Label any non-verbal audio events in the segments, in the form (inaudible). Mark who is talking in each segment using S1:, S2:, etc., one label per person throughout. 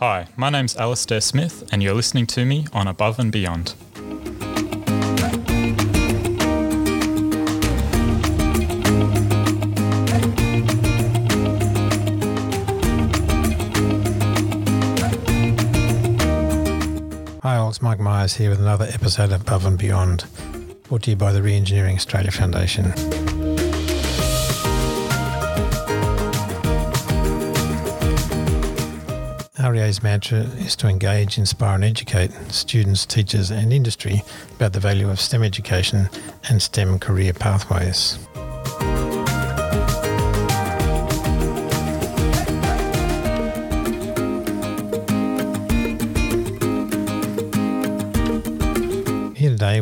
S1: Hi, my name's Alistair Smith, and you're listening to me on Above and Beyond.
S2: Hi, all, it's Mike Myers here with another episode of Above and Beyond, brought to you by the Reengineering Australia Foundation. REA's mantra is to engage, inspire, and educate students, teachers, and industry about the value of STEM education and STEM career pathways.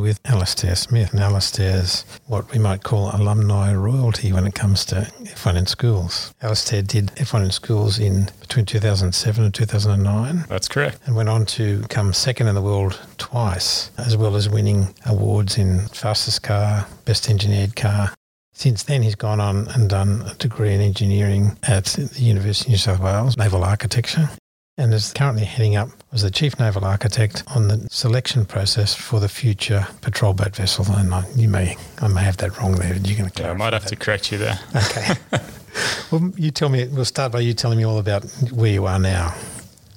S2: With Alistair Smith, and Alistair's what we might call alumni royalty when it comes to F1 in schools. Alistair did F1 in schools in between 2007 and 2009
S1: That's correct.
S2: and went on to come second in the world twice, as well as winning awards in fastest car, best engineered car. Since then, he's gone on and done a degree in engineering at the University of New South Wales, naval architecture, and is currently heading up as the chief naval architect on the selection process for the future patrol boat vessel. And I, you may, I may have that wrong there. but You're going to
S1: Yeah, I might have to correct you there.
S2: Okay. (laughs) well, you tell me. We'll start by you telling me all about where you are now.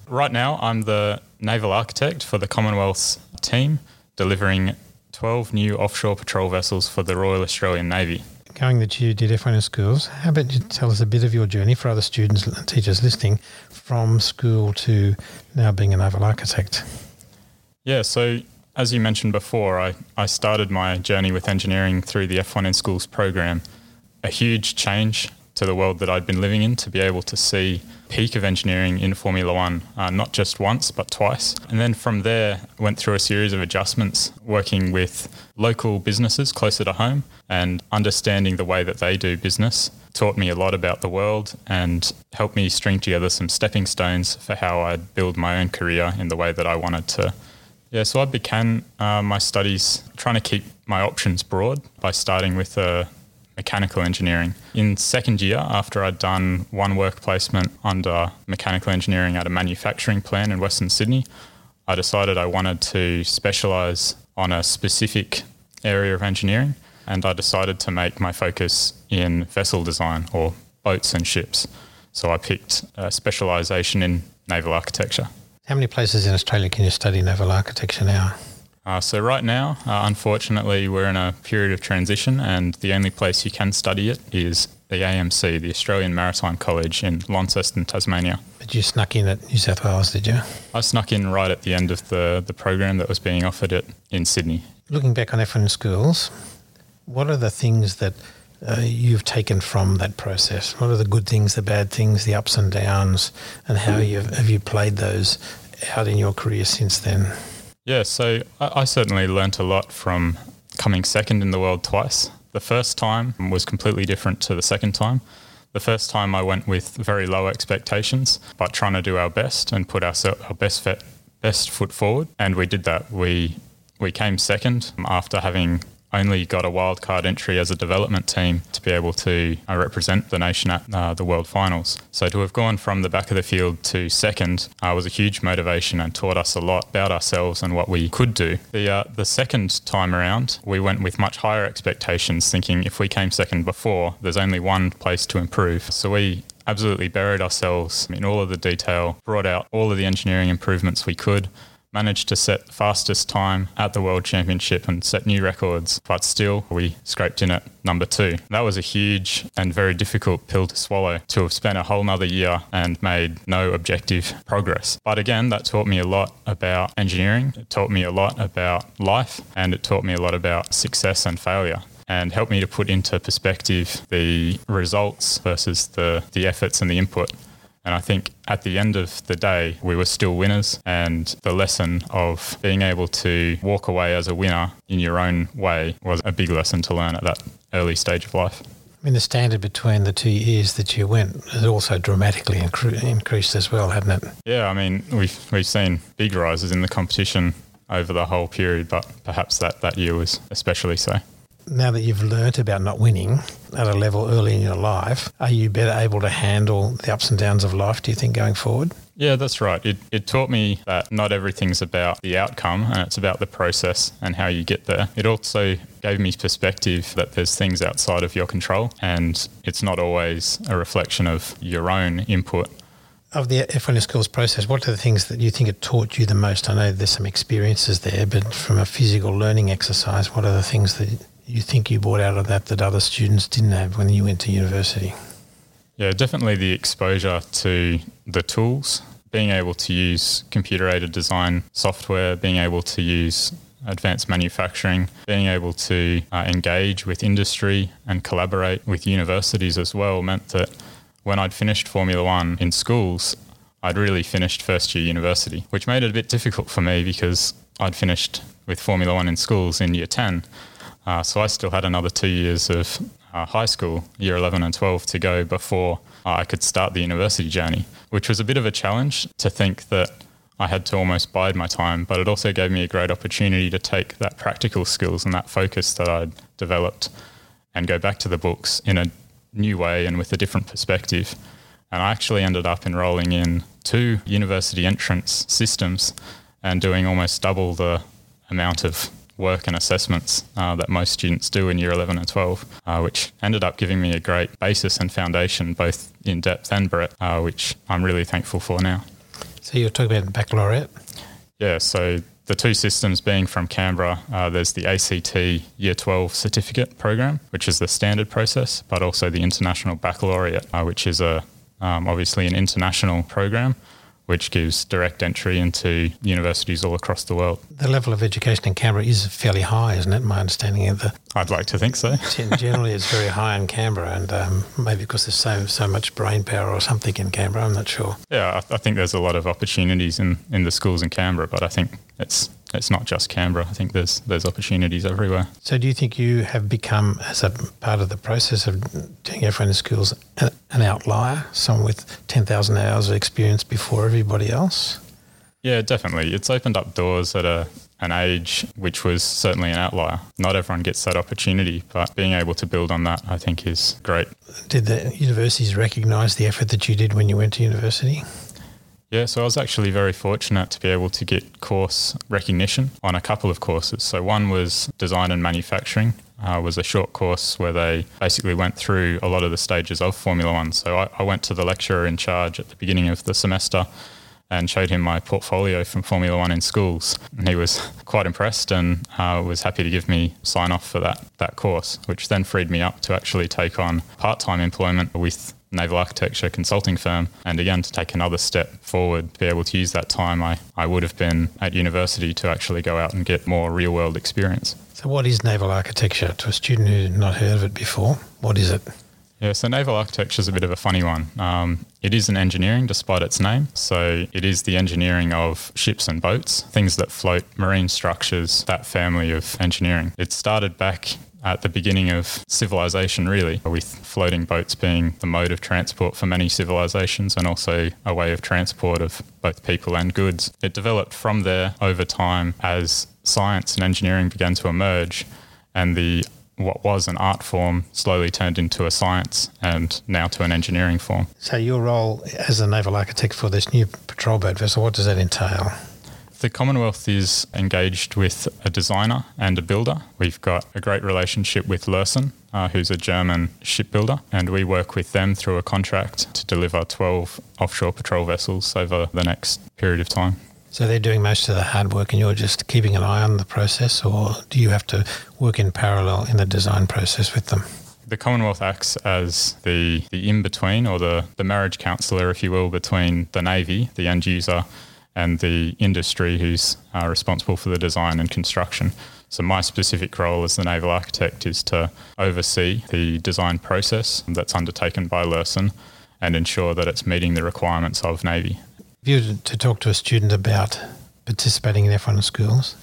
S1: Right now, I'm the naval architect for the Commonwealth's team, delivering 12 new offshore patrol vessels for the Royal Australian Navy.
S2: Going that you did F1 in schools, how about you tell us a bit of your journey for other students and teachers listening from school to now being a naval architect?
S1: Yeah, so as you mentioned before, I, I started my journey with engineering through the F1 in Schools program. A huge change to the world that I'd been living in to be able to see peak of engineering in Formula One, uh, not just once, but twice. And then from there, went through a series of adjustments, working with local businesses closer to home and understanding the way that they do business taught me a lot about the world and helped me string together some stepping stones for how I'd build my own career in the way that I wanted to yeah, so I began uh, my studies trying to keep my options broad by starting with uh, mechanical engineering. In second year, after I'd done one work placement under mechanical engineering at a manufacturing plant in Western Sydney, I decided I wanted to specialise on a specific area of engineering, and I decided to make my focus in vessel design or boats and ships. So I picked a specialisation in naval architecture.
S2: How many places in Australia can you study naval architecture now?
S1: Uh, so right now, uh, unfortunately, we're in a period of transition, and the only place you can study it is the AMC, the Australian Maritime College in Launceston, Tasmania.
S2: But you snuck in at New South Wales, did you?
S1: I snuck in right at the end of the, the program that was being offered at, in Sydney.
S2: Looking back on F1 schools, what are the things that uh, you've taken from that process? What are the good things, the bad things, the ups and downs, and how you have you played those out in your career since then?
S1: Yeah, so I, I certainly learnt a lot from coming second in the world twice. The first time was completely different to the second time. The first time I went with very low expectations, but trying to do our best and put our, our best, fe- best foot forward. And we did that. We, we came second after having only got a wildcard entry as a development team to be able to uh, represent the nation at uh, the World Finals. So to have gone from the back of the field to second uh, was a huge motivation and taught us a lot about ourselves and what we could do. The uh, the second time around, we went with much higher expectations, thinking if we came second before, there's only one place to improve. So we absolutely buried ourselves in all of the detail, brought out all of the engineering improvements we could, managed to set the fastest time at the World Championship and set new records, but still we scraped in at number two. That was a huge and very difficult pill to swallow to have spent a whole nother year and made no objective progress. But again, that taught me a lot about engineering. It taught me a lot about life and it taught me a lot about success and failure and helped me to put into perspective the results versus the, the efforts and the input. And I think at the end of the day, we were still winners. And the lesson of being able to walk away as a winner in your own way was a big lesson to learn at that early stage of life.
S2: I mean, the standard between the two years that you went has also dramatically incre- increased as well, hadn't it?
S1: Yeah, I mean, we've, we've seen big rises in the competition over the whole period, but perhaps that, that year was especially so.
S2: Now that you've learnt about not winning, at a level early in your life, are you better able to handle the ups and downs of life, do you think, going forward?
S1: Yeah, that's right. It, it taught me that not everything's about the outcome and it's about the process and how you get there. It also gave me perspective that there's things outside of your control and it's not always a reflection of your own input
S2: of the F1 Schools process, what are the things that you think it taught you the most? I know there's some experiences there, but from a physical learning exercise, what are the things that you think you brought out of that that other students didn't have when you went to university?
S1: Yeah, definitely the exposure to the tools, being able to use computer aided design software, being able to use advanced manufacturing, being able to uh, engage with industry and collaborate with universities as well meant that when I'd finished Formula One in schools, I'd really finished first year university, which made it a bit difficult for me because I'd finished with Formula One in schools in year 10. Uh, so I still had another two years of uh, high school, year 11 and 12, to go before uh, I could start the university journey, which was a bit of a challenge to think that I had to almost bide my time, but it also gave me a great opportunity to take that practical skills and that focus that I'd developed and go back to the books in a new way and with a different perspective. And I actually ended up enrolling in two university entrance systems and doing almost double the amount of work and assessments uh, that most students do in year 11 and 12, uh, which ended up giving me a great basis and foundation, both in depth and breadth, uh, which I'm really thankful for now.
S2: So you're talking about the baccalaureate?
S1: Yeah, so the two systems being from Canberra, uh, there's the ACT Year 12 certificate program, which is the standard process, but also the International Baccalaureate, uh, which is a um, obviously an international program which gives direct entry into universities all across the world.
S2: The level of education in Canberra is fairly high, isn't it? My understanding of the.
S1: I'd like to think so. (laughs)
S2: generally, it's very high in Canberra, and um, maybe because there's so so much brain power or something in Canberra. I'm not sure.
S1: Yeah, I, I think there's a lot of opportunities in, in the schools in Canberra, but I think it's it's not just Canberra. I think there's there's opportunities everywhere.
S2: So, do you think you have become, as a part of the process of doing F1 in schools, an outlier, someone with ten thousand hours of experience before everybody else?
S1: Yeah, definitely. It's opened up doors at a an age which was certainly an outlier. Not everyone gets that opportunity, but being able to build on that, I think, is great.
S2: Did the universities recognise the effort that you did when you went to university?
S1: Yeah, so I was actually very fortunate to be able to get course recognition on a couple of courses. So one was design and manufacturing. Uh, was a short course where they basically went through a lot of the stages of Formula One. So I, I went to the lecturer in charge at the beginning of the semester and showed him my portfolio from Formula One in schools. And he was quite impressed and uh, was happy to give me sign off for that, that course, which then freed me up to actually take on part time employment with naval architecture consulting firm. And again, to take another step forward, to be able to use that time I, I would have been at university to actually go out and get more real world experience.
S2: So, what is naval architecture to a student who's not heard of it before? What is it?
S1: Yeah, so naval architecture is a bit of a funny one. Um, it is an engineering despite its name. So it is the engineering of ships and boats, things that float, marine structures, that family of engineering. It started back at the beginning of civilization, really, with floating boats being the mode of transport for many civilizations and also a way of transport of both people and goods. It developed from there over time as science and engineering began to emerge and the what was an art form slowly turned into a science and now to an engineering form.
S2: So your role as a naval architect for this new patrol boat vessel, what does that entail?
S1: The Commonwealth is engaged with a designer and a builder. We've got a great relationship with Lürssen, uh, who's a German shipbuilder, and we work with them through a contract to deliver 12 offshore patrol vessels over the next period of time.
S2: So they're doing most of the hard work and you're just keeping an eye on the process, or do you have to work in parallel in the design process with them?
S1: The Commonwealth acts as the, the in between or the, the marriage counsellor, if you will, between the Navy, the end user, and the industry who's uh, responsible for the design and construction. So, my specific role as the naval architect is to oversee the design process that's undertaken by Lürssen and ensure that it's meeting the requirements of Navy.
S2: If you were to talk to a student about participating in F1 schools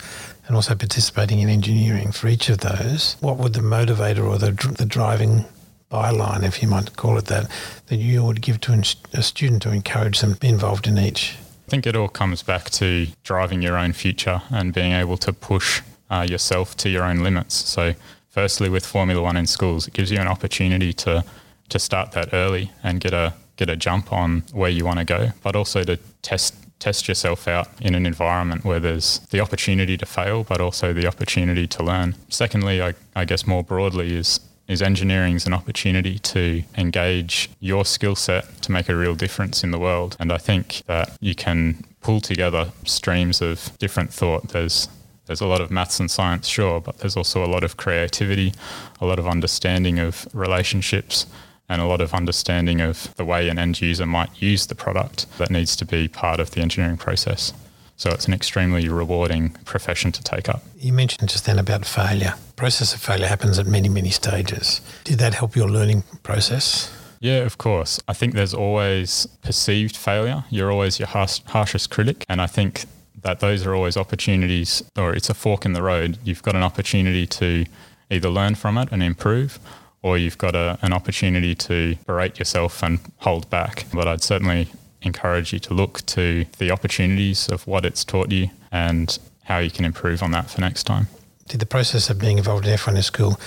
S2: and also participating in engineering for each of those, what would the motivator or the, the driving byline, if you might call it that, that you would give to a student to encourage them to be involved in each?
S1: I think it all comes back to driving your own future and being able to push uh, yourself to your own limits. So firstly with Formula One in schools, it gives you an opportunity to to start that early and get a get a jump on where you want to go, but also to test test yourself out in an environment where there's the opportunity to fail, but also the opportunity to learn. Secondly, I, I guess more broadly is is engineering is an opportunity to engage your skill set to make a real difference in the world. And I think that you can pull together streams of different thought. There's there's a lot of maths and science, sure, but there's also a lot of creativity, a lot of understanding of relationships, and a lot of understanding of the way an end user might use the product that needs to be part of the engineering process. So it's an extremely rewarding profession to take up.
S2: You mentioned just then about failure. Process of failure happens at many, many stages. Did that help your learning process?
S1: Yeah, of course. I think there's always perceived failure. You're always your harsh, harshest critic. And I think that those are always opportunities, or it's a fork in the road. You've got an opportunity to either learn from it and improve, or you've got a, an opportunity to berate yourself and hold back. But I'd certainly encourage you to look to the opportunities of what it's taught you and how you can improve on that for next time.
S2: Did the process of being involved in F1 in school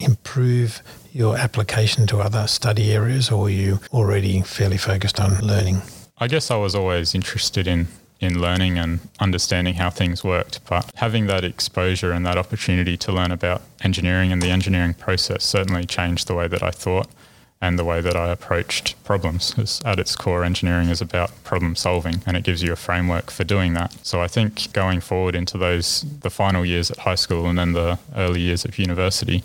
S2: improve your application to other study areas, or were you already fairly focused on learning?
S1: I guess I was always interested in in learning and understanding how things worked. But having that exposure and that opportunity to learn about engineering and the engineering process certainly changed the way that I thought and the way that I approached problems. Because at its core, engineering is about problem solving, and it gives you a framework for doing that. So I think going forward into those the final years at high school and then the early years of university,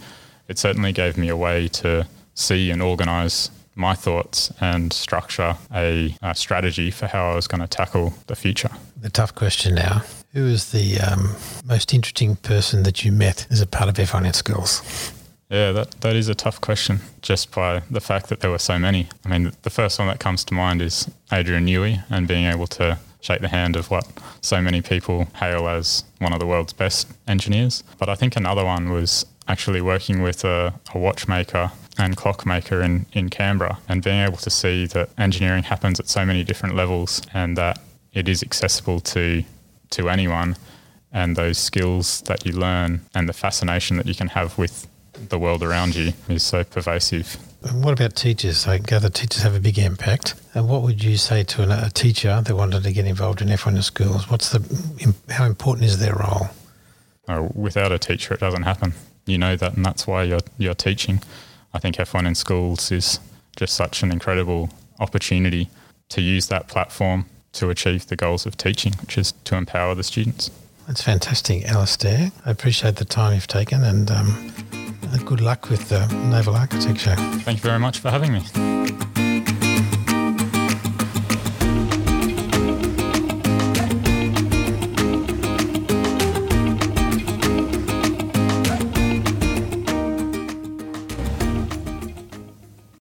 S1: it certainly gave me a way to see and organise my thoughts and structure a, a, strategy for how I was going to tackle the future.
S2: The tough question now. Who is the um, most interesting person that you met as a part of F1 in schools?
S1: Yeah, that, that is a tough question just by the fact that there were so many. I mean, the first one that comes to mind is Adrian Newey and being able to shake the hand of what so many people hail as one of the world's best engineers. But I think another one was actually working with a, a watchmaker and clockmaker in, in Canberra and being able to see that engineering happens at so many different levels and that it is accessible to to anyone and those skills that you learn and the fascination that you can have with the world around you is so pervasive.
S2: What about teachers? I gather teachers have a big impact. And what would you say to a teacher that wanted to get involved in F1 in schools? What's the how important is their role?
S1: Uh, without a teacher, it doesn't happen. You know that, and that's why you're you're teaching. I think F1 in schools is just such an incredible opportunity to use that platform to achieve the goals of teaching, which is to empower the students.
S2: That's fantastic, Alistair. I appreciate the time you've taken and um, good luck with the naval architecture.
S1: Thank you very much for having me.